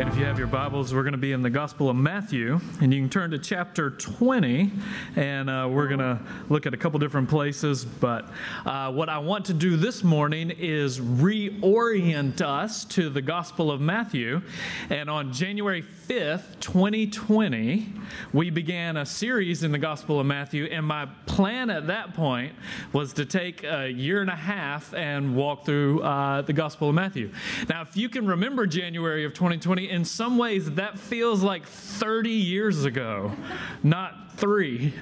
And if you have your Bibles, we're going to be in the Gospel of Matthew, and you can turn to chapter 20, and uh, we're going to look at a couple different places. But uh, what I want to do this morning is reorient us to the Gospel of Matthew. And on January 5th, 2020, we began a series in the Gospel of Matthew, and my plan at that point was to take a year and a half and walk through uh, the Gospel of Matthew. Now, if you can remember January of 2020, in some ways that feels like 30 years ago, not three.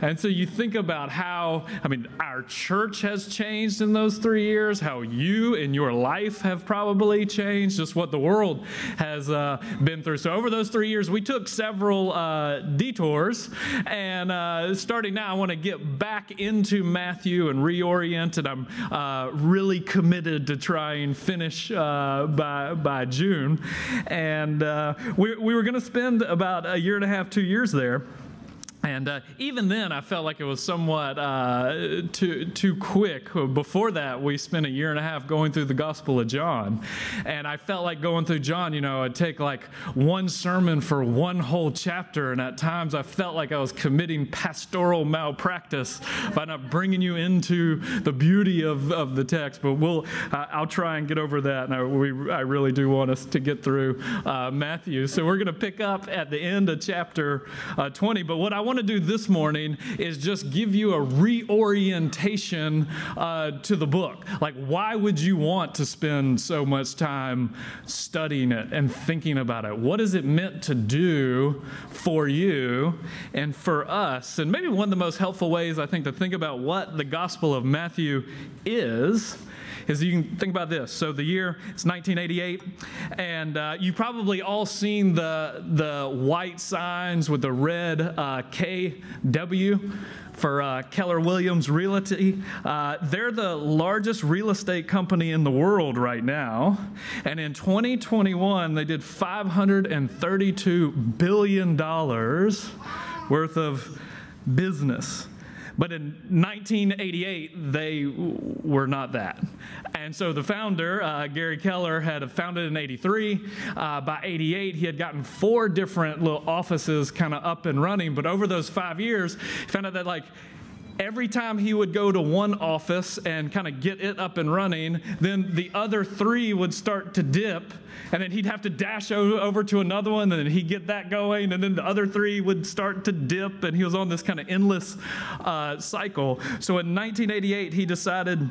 And so you think about how, I mean, our church has changed in those three years, how you and your life have probably changed, just what the world has uh, been through. So over those three years, we took several uh, detours. And uh, starting now, I want to get back into Matthew and reorient. And I'm uh, really committed to try and finish uh, by, by June. And uh, we, we were going to spend about a year and a half, two years there. And uh, even then, I felt like it was somewhat uh, too, too quick. Before that, we spent a year and a half going through the Gospel of John. And I felt like going through John, you know, I'd take like one sermon for one whole chapter. And at times, I felt like I was committing pastoral malpractice by not bringing you into the beauty of, of the text. But we'll, uh, I'll try and get over that. And I, we, I really do want us to get through uh, Matthew. So we're going to pick up at the end of chapter uh, 20. But what I want want to do this morning is just give you a reorientation uh, to the book. Like, why would you want to spend so much time studying it and thinking about it? What is it meant to do for you and for us? And maybe one of the most helpful ways, I think, to think about what the Gospel of Matthew is is you can think about this. So the year it's 1988, and uh, you've probably all seen the the white signs with the red uh, KW for uh, Keller Williams Realty. Uh, they're the largest real estate company in the world right now. And in 2021, they did $532 billion worth of business. But in 1988, they were not that. And so the founder, uh, Gary Keller, had founded in 83. Uh, by 88, he had gotten four different little offices kind of up and running. But over those five years, he found out that like every time he would go to one office and kind of get it up and running, then the other three would start to dip, and then he'd have to dash over to another one, and then he'd get that going, and then the other three would start to dip, and he was on this kind of endless uh, cycle. So in 1988, he decided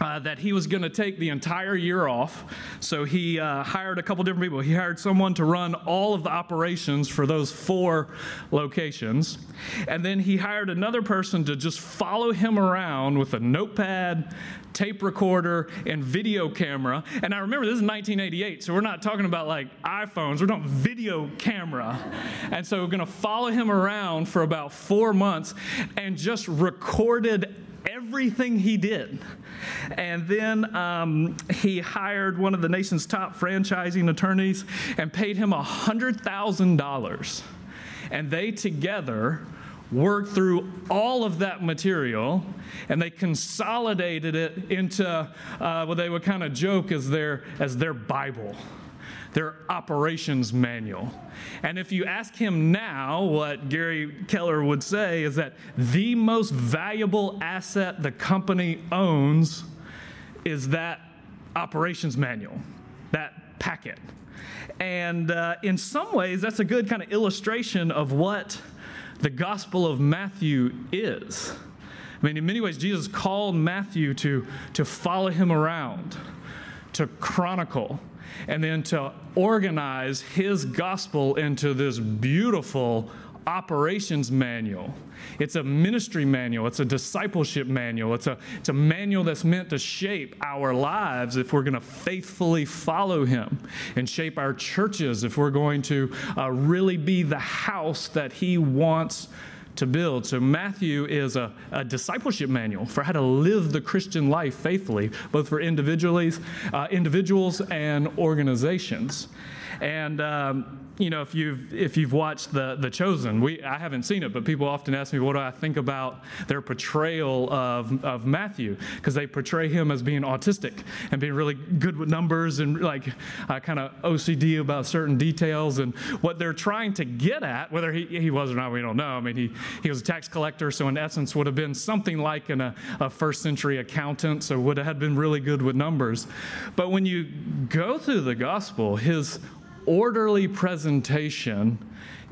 uh, that he was going to take the entire year off. So he uh, hired a couple different people. He hired someone to run all of the operations for those four locations. And then he hired another person to just follow him around with a notepad, tape recorder, and video camera. And I remember this is 1988, so we're not talking about like iPhones, we're talking video camera. And so we're going to follow him around for about four months and just recorded everything he did. And then um, he hired one of the nation's top franchising attorneys and paid him $100,000. And they together worked through all of that material and they consolidated it into uh, what they would kind of joke as their, as their Bible their operations manual. And if you ask him now, what Gary Keller would say is that the most valuable asset the company owns is that operations manual, that packet. And uh, in some ways, that's a good kind of illustration of what the Gospel of Matthew is. I mean, in many ways, Jesus called Matthew to, to follow him around, to chronicle, and then to organize his gospel into this beautiful operations manual. It's a ministry manual, it's a discipleship manual, it's a, it's a manual that's meant to shape our lives if we're going to faithfully follow him, and shape our churches if we're going to uh, really be the house that he wants to build. So, Matthew is a, a, discipleship manual for how to live the Christian life faithfully, both for individuals, uh, individuals and organizations. And um, you know, if you've if you've watched the the Chosen, we I haven't seen it, but people often ask me what do I think about their portrayal of of Matthew because they portray him as being autistic and being really good with numbers and like uh, kind of OCD about certain details and what they're trying to get at, whether he, he was or not, we don't know. I mean, he he was a tax collector, so in essence would have been something like a, a first century accountant, so would have been really good with numbers. But when you go through the gospel, his orderly presentation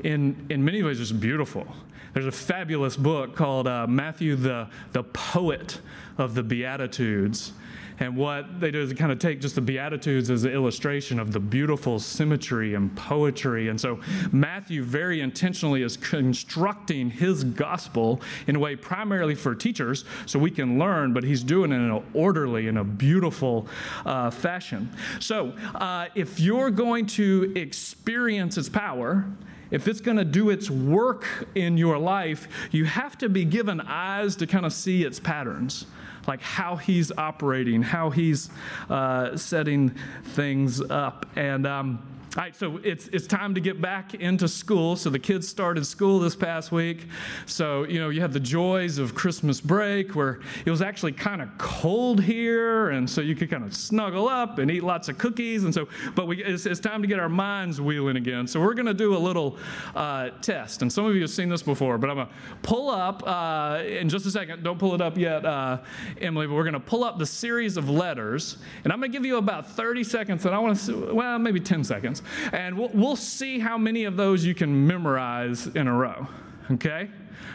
in, in many ways is beautiful. There's a fabulous book called uh, Matthew the, the Poet of the Beatitudes. And what they do is kind of take just the Beatitudes as an illustration of the beautiful symmetry and poetry. And so Matthew very intentionally is constructing his gospel in a way primarily for teachers so we can learn, but he's doing it in an orderly and a beautiful uh, fashion. So uh, if you're going to experience its power, if it's going to do its work in your life, you have to be given eyes to kind of see its patterns like how he's operating, how he's uh, setting things up. And um, all right, so it's, it's time to get back into school. So the kids started school this past week. So, you know, you have the joys of Christmas break where it was actually kind of cold here. And so you could kind of snuggle up and eat lots of cookies. And so, but we, it's, it's time to get our minds wheeling again. So we're going to do a little uh, test. And some of you have seen this before, but I'm going to pull up uh, in just a second. Don't pull it up yet, uh, Emily, but we're going to pull up the series of letters. And I'm going to give you about 30 seconds. And I want to, well, maybe 10 seconds and we'll, we'll see how many of those you can memorize in a row. Okay?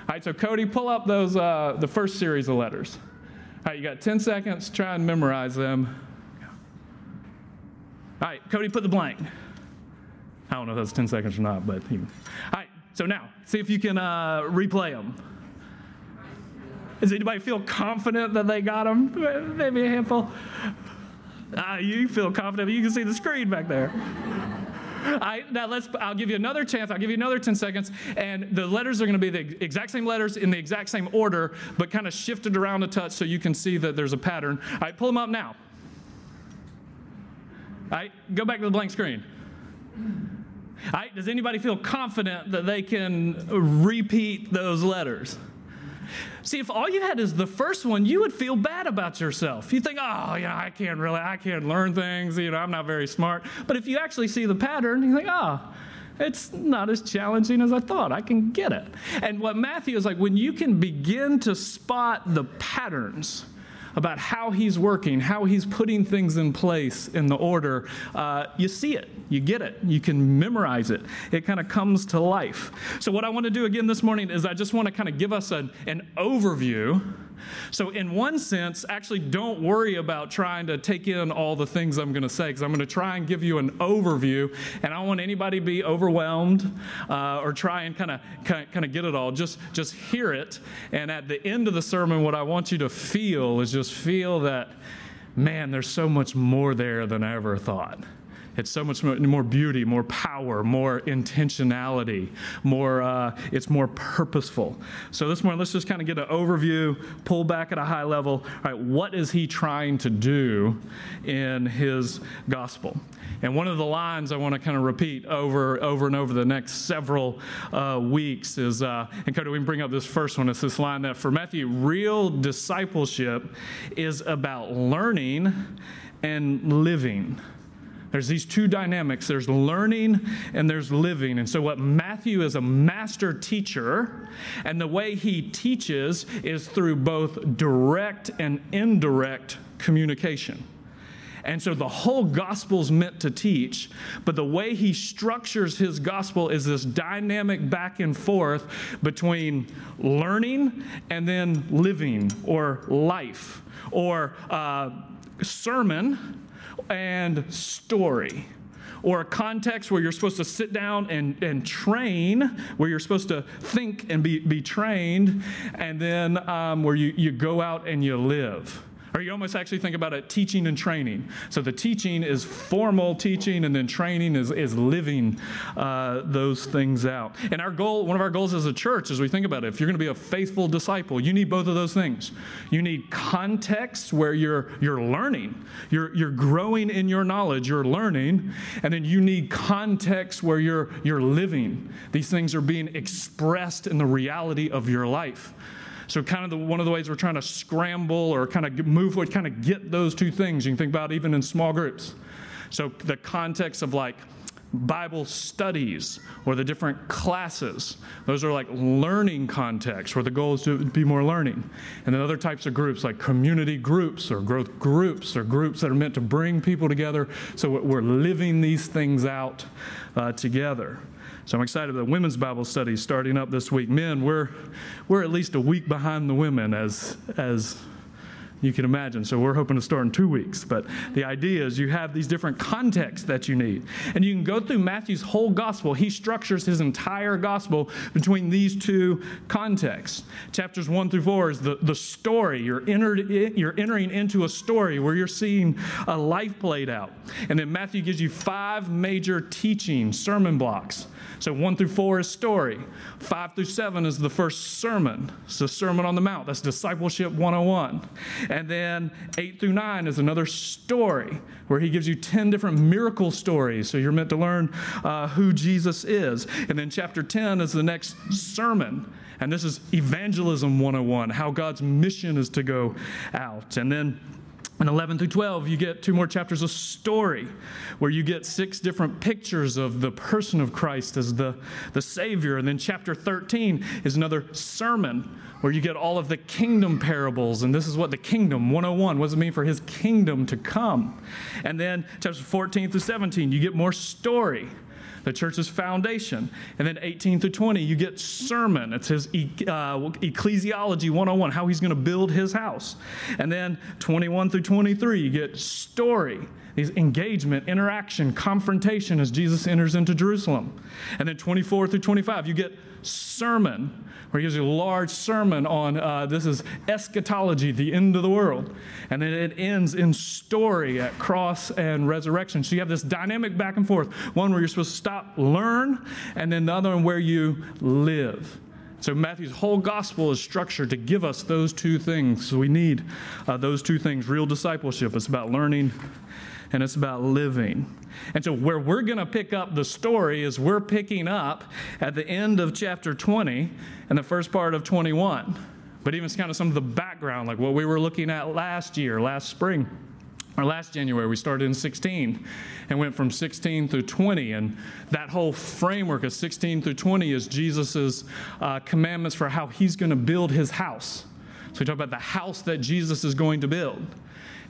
All right, so Cody, pull up those, uh, the first series of letters. All right, you got 10 seconds. Try and memorize them. All right, Cody, put the blank. I don't know if that's 10 seconds or not, but. He, all right, so now, see if you can uh, replay them. Does anybody feel confident that they got them? Maybe a handful. Ah, you feel confident. You can see the screen back there. I, now let's. I'll give you another chance. I'll give you another 10 seconds, and the letters are going to be the exact same letters in the exact same order, but kind of shifted around a touch so you can see that there's a pattern. All right, pull them up now. All right, go back to the blank screen. All right, does anybody feel confident that they can repeat those letters? See, if all you had is the first one, you would feel bad about yourself. You think, oh, yeah, I can't really, I can't learn things, you know, I'm not very smart. But if you actually see the pattern, you think, oh, it's not as challenging as I thought. I can get it. And what Matthew is like, when you can begin to spot the patterns, about how he's working, how he's putting things in place in the order, uh, you see it, you get it, you can memorize it. It kind of comes to life. So, what I want to do again this morning is I just want to kind of give us an, an overview so, in one sense, actually don't worry about trying to take in all the things I'm going to say because I'm going to try and give you an overview. And I don't want anybody to be overwhelmed uh, or try and kind of kind of get it all. Just just hear it. And at the end of the sermon, what I want you to feel is just feel that, man, there's so much more there than I ever thought. It's so much more, beauty, more power, more intentionality, more, uh, it's more purposeful. So this morning, let's just kind of get an overview, pull back at a high level. All right, what is he trying to do in his gospel? And one of the lines I want to kind of repeat over, over and over the next several uh, weeks is, uh, and Cody, we can bring up this first one. It's this line that for Matthew, real discipleship is about learning and living. There's these two dynamics there's learning and there's living. And so, what Matthew is a master teacher, and the way he teaches is through both direct and indirect communication. And so the whole gospel's meant to teach, but the way he structures his gospel is this dynamic back and forth between learning and then living or life or uh, sermon and story or a context where you're supposed to sit down and, and train, where you're supposed to think and be, be trained, and then um, where you, you go out and you live. Or you almost actually think about it teaching and training. So the teaching is formal teaching, and then training is, is living uh, those things out. And our goal, one of our goals as a church, as we think about it, if you're going to be a faithful disciple, you need both of those things. You need context where you're, you're learning, you're, you're growing in your knowledge, you're learning, and then you need context where you're, you're living. These things are being expressed in the reality of your life. So, kind of the, one of the ways we're trying to scramble or kind of move, forward, kind of get those two things. You can think about even in small groups. So, the context of like Bible studies or the different classes, those are like learning contexts where the goal is to be more learning. And then other types of groups like community groups or growth groups or groups that are meant to bring people together so we're living these things out uh, together. So I'm excited about women's Bible study starting up this week. Men, we're, we're at least a week behind the women as, as you can imagine. So we're hoping to start in two weeks. But the idea is you have these different contexts that you need. And you can go through Matthew's whole gospel. He structures his entire gospel between these two contexts. Chapters one through four is the, the story. You're, entered, you're entering into a story where you're seeing a life played out. And then Matthew gives you five major teaching sermon blocks. So one through four is story. Five through seven is the first sermon. It's the Sermon on the Mount. That's discipleship 101. And then eight through nine is another story where he gives you 10 different miracle stories. So you're meant to learn uh, who Jesus is. And then chapter 10 is the next sermon. And this is evangelism 101, how God's mission is to go out. And then in 11 through 12, you get two more chapters of story where you get six different pictures of the person of Christ as the, the Savior. And then chapter 13 is another sermon where you get all of the kingdom parables. And this is what the kingdom 101 what does it mean for his kingdom to come? And then chapters 14 through 17, you get more story the church's foundation. And then 18 through 20, you get sermon. It's his uh, ecclesiology 101, how he's going to build his house. And then 21 through 23, you get story these engagement, interaction, confrontation as Jesus enters into Jerusalem. And then 24 through 25, you get sermon, where he gives you a large sermon on uh, this is eschatology, the end of the world. And then it ends in story at cross and resurrection. So you have this dynamic back and forth one where you're supposed to stop, learn, and then the other one where you live. So Matthew's whole gospel is structured to give us those two things. So we need uh, those two things real discipleship. It's about learning and it's about living. And so, where we're going to pick up the story is we're picking up at the end of chapter 20 and the first part of 21. But even kind of some of the background, like what we were looking at last year, last spring or last January, we started in 16 and went from 16 through 20. And that whole framework of 16 through 20 is Jesus' uh, commandments for how he's going to build his house. So we talk about the house that Jesus is going to build.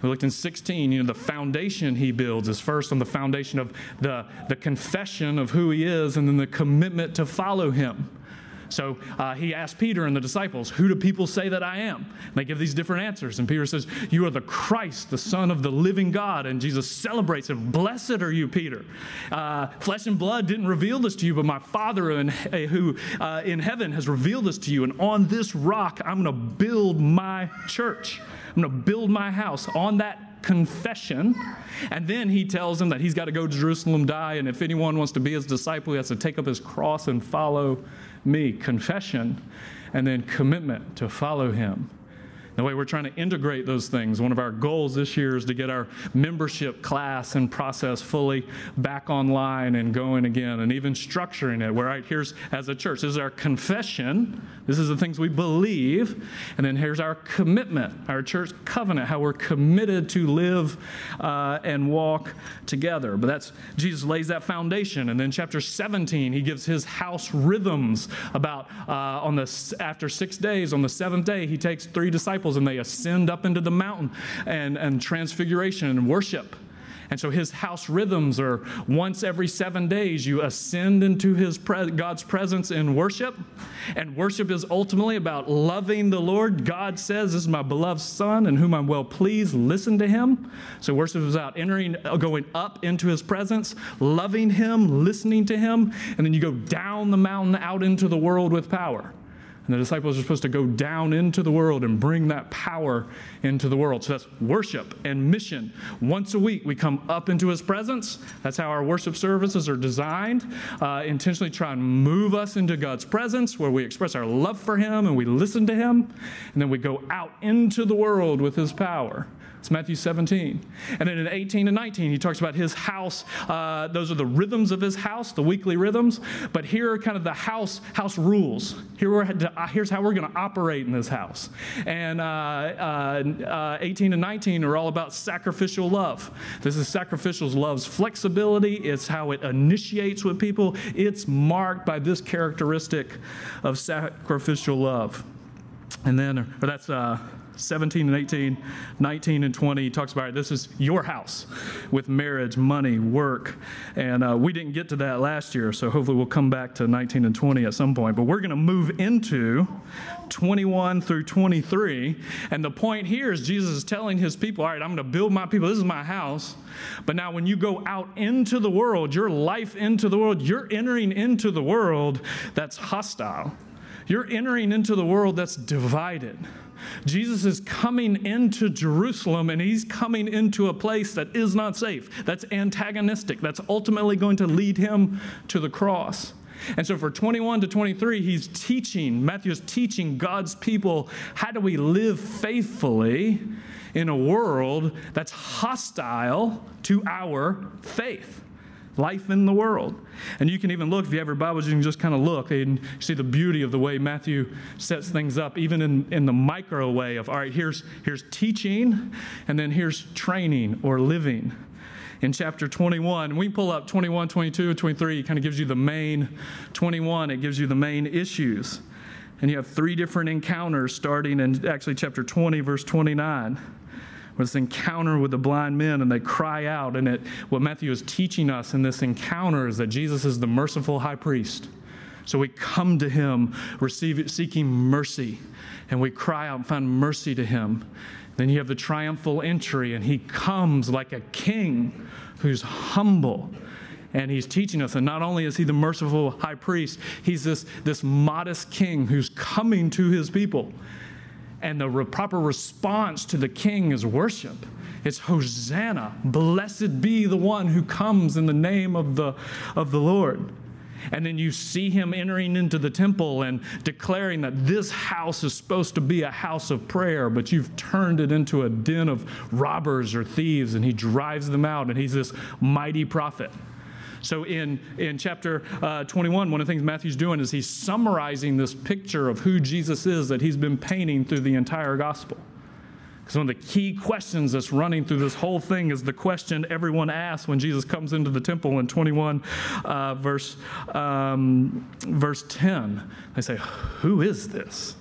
We looked in 16, you know, the foundation he builds is first on the foundation of the, the confession of who he is and then the commitment to follow him. So uh, he asked Peter and the disciples, Who do people say that I am? And they give these different answers. And Peter says, You are the Christ, the Son of the living God. And Jesus celebrates him. Blessed are you, Peter. Uh, flesh and blood didn't reveal this to you, but my Father in, uh, who uh, in heaven has revealed this to you. And on this rock, I'm going to build my church. I'm going to build my house on that confession. And then he tells him that he's got to go to Jerusalem, die, and if anyone wants to be his disciple, he has to take up his cross and follow me. Confession, and then commitment to follow him. The way we're trying to integrate those things. One of our goals this year is to get our membership class and process fully back online and going again, and even structuring it. Where right here's as a church, this is our confession. This is the things we believe, and then here's our commitment, our church covenant, how we're committed to live uh, and walk together. But that's Jesus lays that foundation, and then chapter 17 he gives his house rhythms about uh, on the after six days on the seventh day he takes three disciples disciples and they ascend up into the mountain and, and transfiguration and worship. And so his house rhythms are once every seven days, you ascend into his pre- God's presence in worship. And worship is ultimately about loving the Lord. God says, This is my beloved Son in whom I'm well pleased. Listen to him. So worship is about entering, going up into his presence, loving him, listening to him. And then you go down the mountain out into the world with power. And the disciples are supposed to go down into the world and bring that power into the world. So that's worship and mission. Once a week, we come up into his presence. That's how our worship services are designed. Uh, intentionally try and move us into God's presence where we express our love for him and we listen to him. And then we go out into the world with his power. It's Matthew 17. And then in 18 and 19, he talks about his house. Uh, those are the rhythms of his house, the weekly rhythms. But here are kind of the house house rules. Here we're, uh, here's how we're going to operate in this house. And uh, uh, uh, 18 and 19 are all about sacrificial love. This is sacrificial love's flexibility. It's how it initiates with people. It's marked by this characteristic of sacrificial love. And then, or that's uh, 17 and 18, 19 and 20, he talks about. This is your house with marriage, money, work. And uh, we didn't get to that last year, so hopefully we'll come back to 19 and 20 at some point. But we're going to move into 21 through 23. And the point here is Jesus is telling his people, all right, I'm going to build my people. This is my house. But now when you go out into the world, your life into the world, you're entering into the world that's hostile. You're entering into the world that's divided. Jesus is coming into Jerusalem and he's coming into a place that is not safe, that's antagonistic, that's ultimately going to lead him to the cross. And so for 21 to 23, he's teaching, Matthew is teaching God's people how do we live faithfully in a world that's hostile to our faith life in the world. And you can even look, if you have your Bibles, you can just kind of look and see the beauty of the way Matthew sets things up, even in, in the micro way of, all right, here's, here's teaching, and then here's training or living. In chapter 21, we pull up 21, 22, 23, it kind of gives you the main 21, it gives you the main issues. And you have three different encounters starting in actually chapter 20, verse 29 this encounter with the blind men, and they cry out. And it, what Matthew is teaching us in this encounter is that Jesus is the merciful high priest. So we come to him receive, seeking mercy, and we cry out and find mercy to him. Then you have the triumphal entry, and he comes like a king who's humble. And he's teaching us, and not only is he the merciful high priest, he's this, this modest king who's coming to his people and the re- proper response to the king is worship. It's Hosanna. Blessed be the one who comes in the name of the, of the Lord. And then you see him entering into the temple and declaring that this house is supposed to be a house of prayer, but you've turned it into a den of robbers or thieves, and he drives them out, and he's this mighty prophet. So in, in chapter uh, 21, one of the things Matthew's doing is he's summarizing this picture of who Jesus is that he's been painting through the entire gospel. Because one of the key questions that's running through this whole thing is the question everyone asks when Jesus comes into the temple in 21, uh, verse, um, verse 10. They say, Who is this?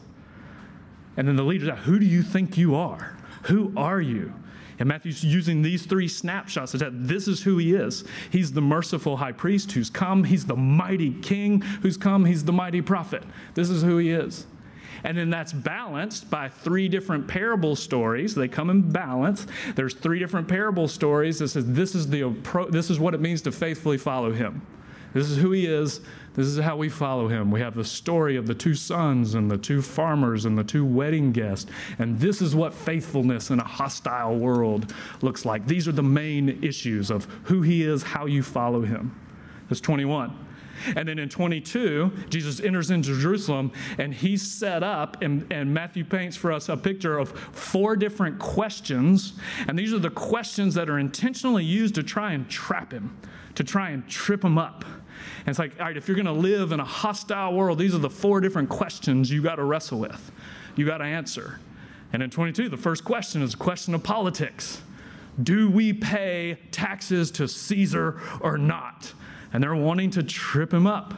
And then the leaders ask, Who do you think you are? Who are you? And Matthew's using these three snapshots that this is who he is. He's the merciful high priest who's come, he's the mighty king who's come, he's the mighty prophet. This is who he is. And then that's balanced by three different parable stories. They come in balance. There's three different parable stories that says this is the this is what it means to faithfully follow him. This is who he is. This is how we follow him. We have the story of the two sons and the two farmers and the two wedding guests. And this is what faithfulness in a hostile world looks like. These are the main issues of who he is, how you follow him. That's 21. And then in 22, Jesus enters into Jerusalem and he's set up, and, and Matthew paints for us a picture of four different questions. And these are the questions that are intentionally used to try and trap him, to try and trip him up. And it's like, all right, if you're going to live in a hostile world, these are the four different questions you got to wrestle with. You got to answer. And in 22, the first question is a question of politics. Do we pay taxes to Caesar or not? And they're wanting to trip him up.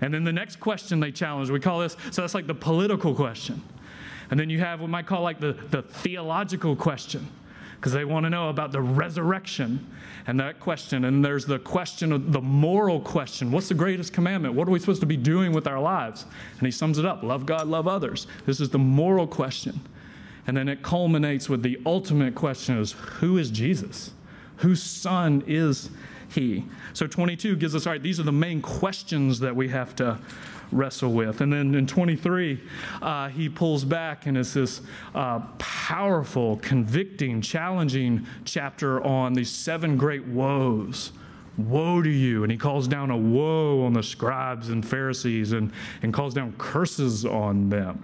And then the next question they challenge, we call this, so that's like the political question. And then you have what might call like the, the theological question because they want to know about the resurrection and that question. And there's the question of the moral question what's the greatest commandment? What are we supposed to be doing with our lives? And he sums it up love God, love others. This is the moral question. And then it culminates with the ultimate question is who is Jesus? Whose son is he? So 22 gives us, all right, these are the main questions that we have to wrestle with. And then in 23, uh, he pulls back and it's this uh, powerful, convicting, challenging chapter on these seven great woes. Woe to you. And he calls down a woe on the scribes and Pharisees and, and calls down curses on them.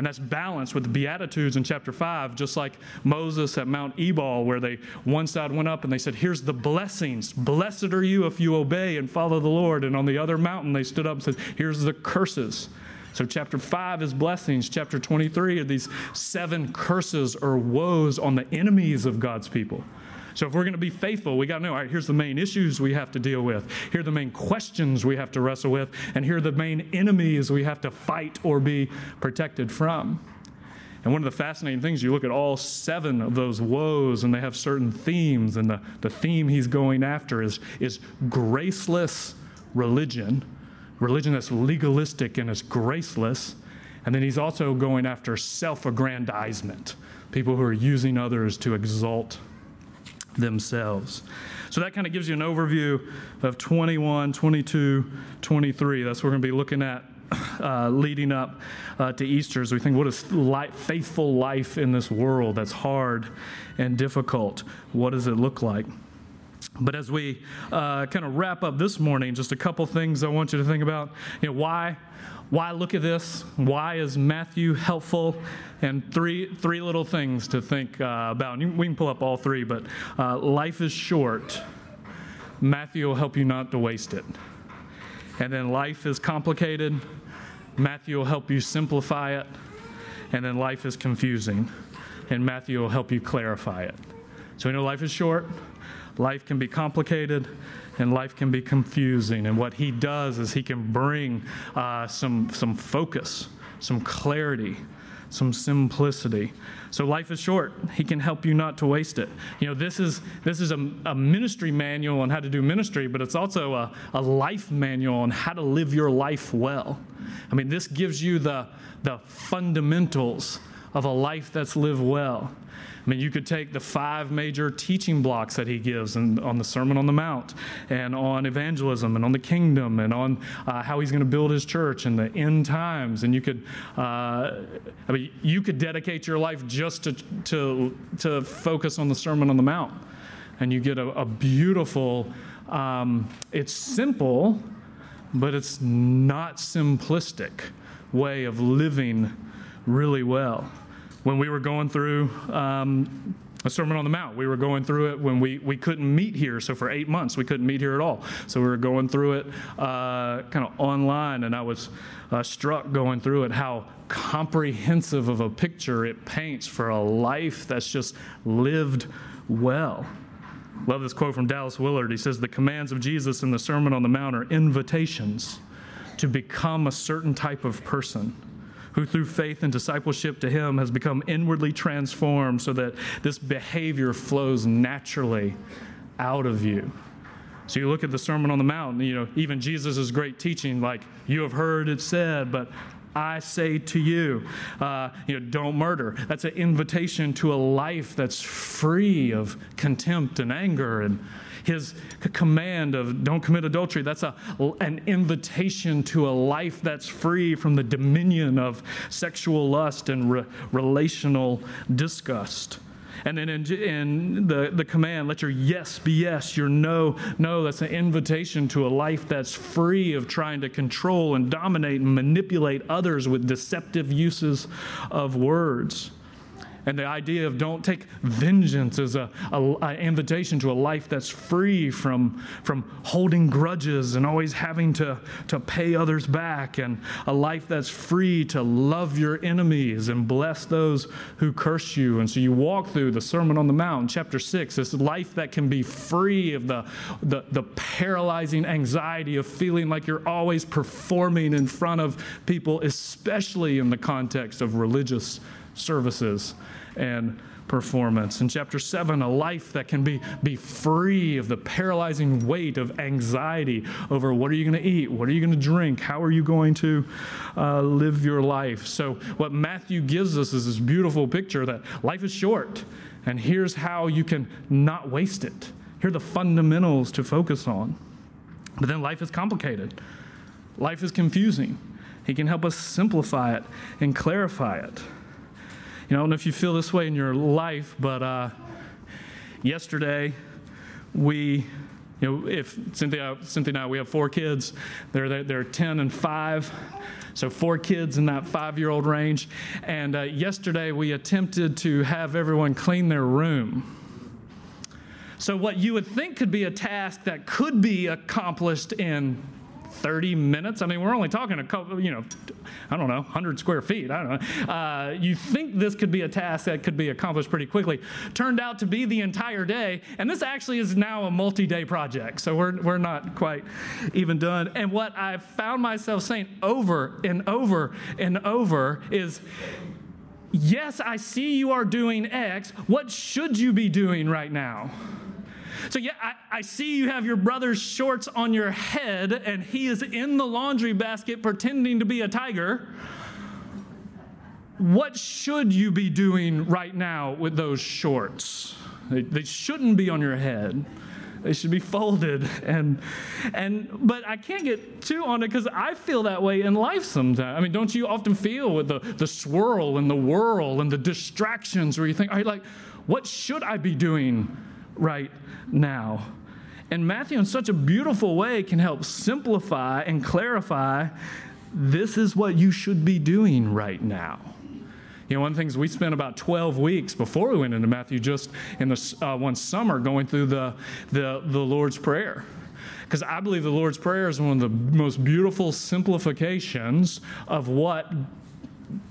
And that's balanced with the Beatitudes in chapter 5, just like Moses at Mount Ebal, where they one side went up and they said, Here's the blessings. Blessed are you if you obey and follow the Lord. And on the other mountain, they stood up and said, Here's the curses. So, chapter 5 is blessings. Chapter 23 are these seven curses or woes on the enemies of God's people. So if we're going to be faithful, we got to know, all right, here's the main issues we have to deal with. Here are the main questions we have to wrestle with. And here are the main enemies we have to fight or be protected from. And one of the fascinating things, you look at all seven of those woes, and they have certain themes. And the, the theme he's going after is, is graceless religion, religion that's legalistic and is graceless. And then he's also going after self aggrandizement, people who are using others to exalt themselves. So that kind of gives you an overview of 21, 22, 23. That's what we're going to be looking at uh, leading up uh, to Easter as we think, what is life, faithful life in this world that's hard and difficult? What does it look like? But as we uh, kind of wrap up this morning, just a couple things I want you to think about. You know, why why look at this? Why is Matthew helpful? And three, three little things to think uh, about. And we can pull up all three, but uh, life is short. Matthew will help you not to waste it. And then life is complicated. Matthew will help you simplify it. And then life is confusing. And Matthew will help you clarify it. So we know life is short, life can be complicated, and life can be confusing. And what he does is he can bring uh, some, some focus, some clarity, some simplicity. So life is short. He can help you not to waste it. You know, this is this is a, a ministry manual on how to do ministry, but it's also a, a life manual on how to live your life well. I mean, this gives you the the fundamentals of a life that's lived well. I mean, you could take the five major teaching blocks that he gives in, on the Sermon on the Mount, and on evangelism, and on the kingdom, and on uh, how he's going to build his church and the end times. And you could, uh, I mean, you could dedicate your life just to, to, to focus on the Sermon on the Mount. And you get a, a beautiful, um, it's simple, but it's not simplistic way of living really well when we were going through um, a Sermon on the Mount. We were going through it when we, we couldn't meet here. So for eight months, we couldn't meet here at all. So we were going through it uh, kind of online, and I was uh, struck going through it how comprehensive of a picture it paints for a life that's just lived well. Love this quote from Dallas Willard. He says, The commands of Jesus in the Sermon on the Mount are invitations to become a certain type of person who through faith and discipleship to him has become inwardly transformed so that this behavior flows naturally out of you. So you look at the Sermon on the Mount, you know, even Jesus' great teaching, like, you have heard it said, but I say to you, uh, you know, don't murder. That's an invitation to a life that's free of contempt and anger and his command of don't commit adultery, that's a, an invitation to a life that's free from the dominion of sexual lust and re- relational disgust. And then in, in, the, the command, let your yes be yes, your no, no. That's an invitation to a life that's free of trying to control and dominate and manipulate others with deceptive uses of words. And the idea of don't take vengeance is a, a, invitation to a life that's free from, from holding grudges and always having to, to pay others back, and a life that's free to love your enemies and bless those who curse you. And so you walk through the Sermon on the Mount, chapter 6, this life that can be free of the, the, the paralyzing anxiety of feeling like you're always performing in front of people, especially in the context of religious services and performance. In chapter 7, a life that can be, be free of the paralyzing weight of anxiety over what are you going to eat? What are you going to drink? How are you going to uh, live your life? So, what Matthew gives us is this beautiful picture that life is short, and here's how you can not waste it. Here are the fundamentals to focus on. But then life is complicated, life is confusing. He can help us simplify it and clarify it. You know, I don't know if you feel this way in your life, but uh, yesterday we, you know, if Cynthia, Cynthia and I, we have four kids. They're, they're, they're 10 and 5. So, four kids in that five year old range. And uh, yesterday we attempted to have everyone clean their room. So, what you would think could be a task that could be accomplished in 30 minutes. I mean, we're only talking a couple, you know, I don't know, 100 square feet. I don't know. Uh, you think this could be a task that could be accomplished pretty quickly. Turned out to be the entire day. And this actually is now a multi day project. So we're, we're not quite even done. And what I've found myself saying over and over and over is, Yes, I see you are doing X. What should you be doing right now? So, yeah, I, I, see you have your brother's shorts on your head, and he is in the laundry basket pretending to be a tiger. What should you be doing right now with those shorts? They, they shouldn't be on your head. They should be folded and and but I can't get too on it because I feel that way in life sometimes. I mean, don't you often feel with the, the swirl and the whirl and the distractions where you think, I like, what should I be doing right now. And Matthew, in such a beautiful way, can help simplify and clarify this is what you should be doing right now. You know, one of the things we spent about 12 weeks before we went into Matthew, just in the uh, one summer, going through the, the, the Lord's Prayer. Because I believe the Lord's Prayer is one of the most beautiful simplifications of what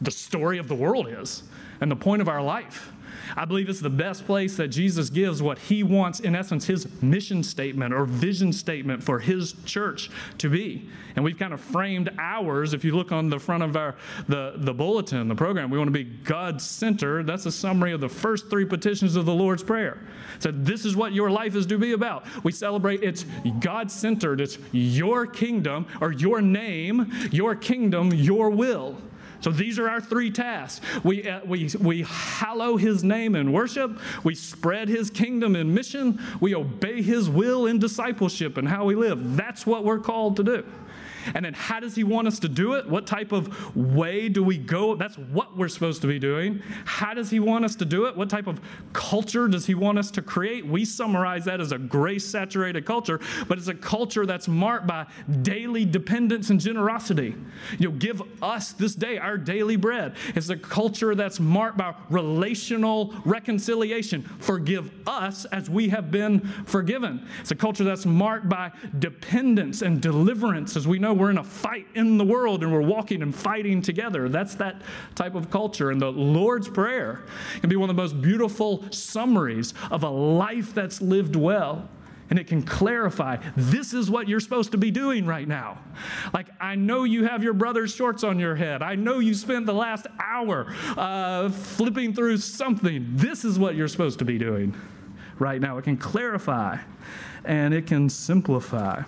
the story of the world is and the point of our life. I believe it's the best place that Jesus gives what he wants, in essence, his mission statement or vision statement for his church to be. And we've kind of framed ours. If you look on the front of our the, the bulletin, the program, we want to be God centered. That's a summary of the first three petitions of the Lord's Prayer. So this is what your life is to be about. We celebrate it's God centered, it's your kingdom or your name, your kingdom, your will. So these are our three tasks. We, uh, we, we hallow his name in worship, we spread his kingdom in mission, we obey his will in discipleship and how we live. That's what we're called to do. And then how does he want us to do it? What type of way do we go? That's what we're supposed to be doing. How does he want us to do it? What type of culture does he want us to create? We summarize that as a grace saturated culture, but it's a culture that's marked by daily dependence and generosity. You know, give us this day our daily bread. It's a culture that's marked by relational reconciliation. Forgive us as we have been forgiven. It's a culture that's marked by dependence and deliverance as we know we're in a fight in the world and we're walking and fighting together. That's that type of culture. And the Lord's Prayer can be one of the most beautiful summaries of a life that's lived well and it can clarify this is what you're supposed to be doing right now. Like, I know you have your brother's shorts on your head. I know you spent the last hour uh, flipping through something. This is what you're supposed to be doing right now. It can clarify and it can simplify.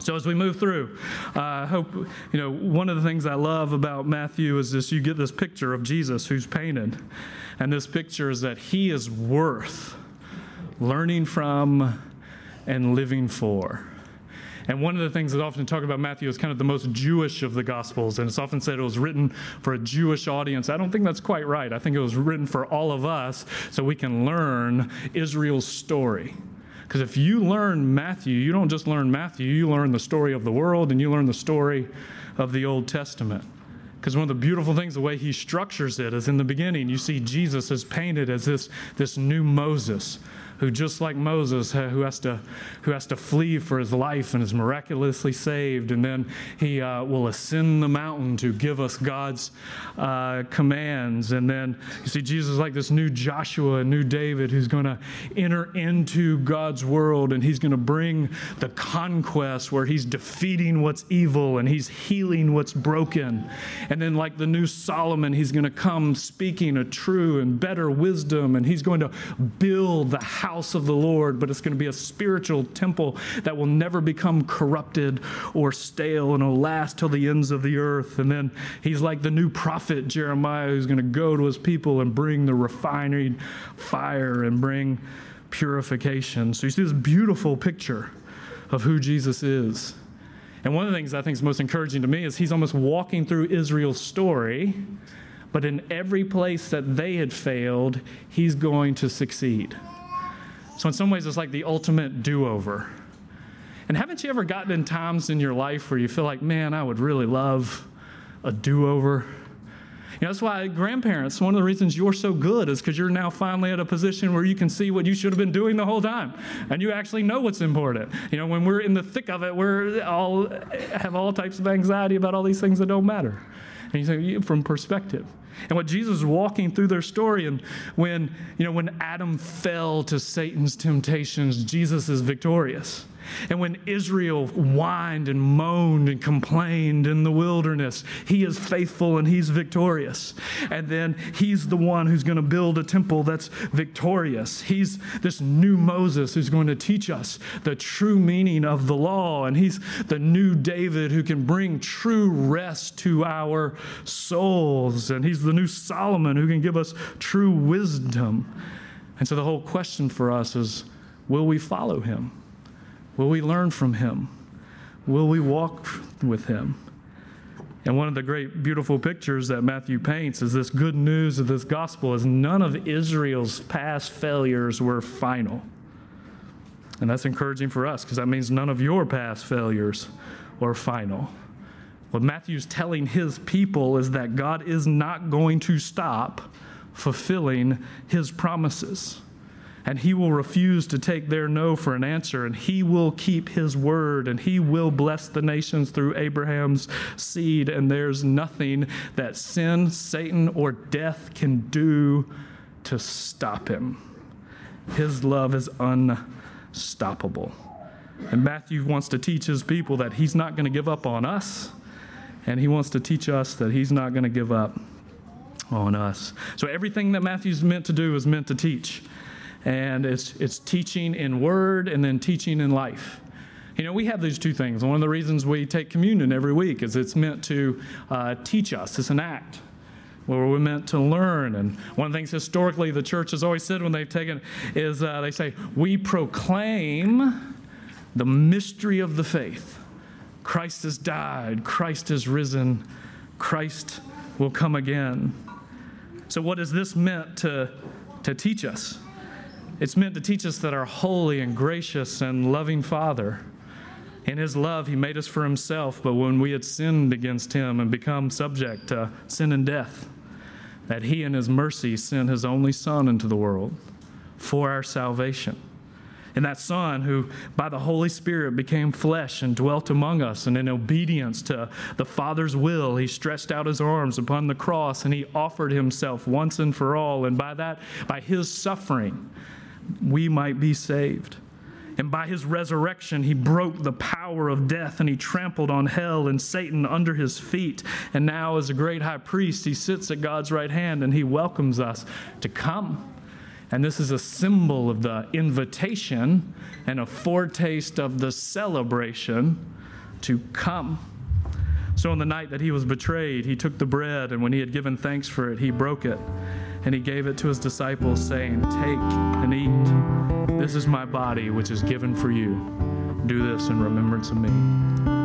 So as we move through, uh, I hope you know one of the things I love about Matthew is this: you get this picture of Jesus who's painted, and this picture is that he is worth learning from and living for. And one of the things that often talk about Matthew is kind of the most Jewish of the Gospels, and it's often said it was written for a Jewish audience. I don't think that's quite right. I think it was written for all of us so we can learn Israel's story. Because if you learn Matthew, you don't just learn Matthew, you learn the story of the world and you learn the story of the Old Testament. Because one of the beautiful things, the way he structures it, is in the beginning, you see Jesus is painted as this, this new Moses who just like Moses, who has to, who has to flee for his life and is miraculously saved. And then he uh, will ascend the mountain to give us God's uh, commands. And then you see Jesus like this new Joshua, a new David, who's going to enter into God's world and he's going to bring the conquest where he's defeating what's evil and he's healing what's broken. And then, like the new Solomon, he's going to come speaking a true and better wisdom and he's going to build the house of the Lord, but it's going to be a spiritual temple that will never become corrupted or stale and will last till the ends of the earth. And then he's like the new prophet Jeremiah who's going to go to his people and bring the refining fire and bring purification. So you see this beautiful picture of who Jesus is. And one of the things I think is most encouraging to me is he's almost walking through Israel's story, but in every place that they had failed, he's going to succeed. So, in some ways, it's like the ultimate do over. And haven't you ever gotten in times in your life where you feel like, man, I would really love a do over? You know, that's why grandparents, one of the reasons you're so good is because you're now finally at a position where you can see what you should have been doing the whole time. And you actually know what's important. You know, when we're in the thick of it, we're all have all types of anxiety about all these things that don't matter. And you say, from perspective. And what Jesus is walking through their story, and when, you know, when Adam fell to Satan's temptations, Jesus is victorious. And when Israel whined and moaned and complained in the wilderness, he is faithful and he's victorious. And then he's the one who's going to build a temple that's victorious. He's this new Moses who's going to teach us the true meaning of the law. And he's the new David who can bring true rest to our souls. And he's the new Solomon who can give us true wisdom. And so the whole question for us is will we follow him? Will we learn from him? Will we walk with him? And one of the great, beautiful pictures that Matthew paints is this good news of this gospel is none of Israel's past failures were final. And that's encouraging for us because that means none of your past failures were final. What Matthew's telling his people is that God is not going to stop fulfilling his promises and he will refuse to take their no for an answer, and he will keep his word, and he will bless the nations through Abraham's seed, and there's nothing that sin, Satan, or death can do to stop him. His love is unstoppable. And Matthew wants to teach his people that he's not going to give up on us, and he wants to teach us that he's not going to give up on us. So everything that Matthew's meant to do is meant to teach and it's, it's teaching in word and then teaching in life. You know, we have these two things. One of the reasons we take communion every week is it's meant to uh, teach us, it's an act where we're meant to learn. And one of the things historically the church has always said when they've taken is uh, they say, We proclaim the mystery of the faith. Christ has died, Christ has risen, Christ will come again. So, what is this meant to, to teach us? It's meant to teach us that our holy and gracious and loving Father, in His love, He made us for Himself, but when we had sinned against Him and become subject to sin and death, that He in His mercy sent His only Son into the world for our salvation. And that Son, who by the Holy Spirit became flesh and dwelt among us, and in obedience to the Father's will, he stretched out his arms upon the cross and he offered himself once and for all. And by that, by his suffering, we might be saved. And by his resurrection, he broke the power of death and he trampled on hell and Satan under his feet. And now, as a great high priest, he sits at God's right hand and he welcomes us to come. And this is a symbol of the invitation and a foretaste of the celebration to come. So, on the night that he was betrayed, he took the bread, and when he had given thanks for it, he broke it and he gave it to his disciples, saying, Take and eat. This is my body, which is given for you. Do this in remembrance of me.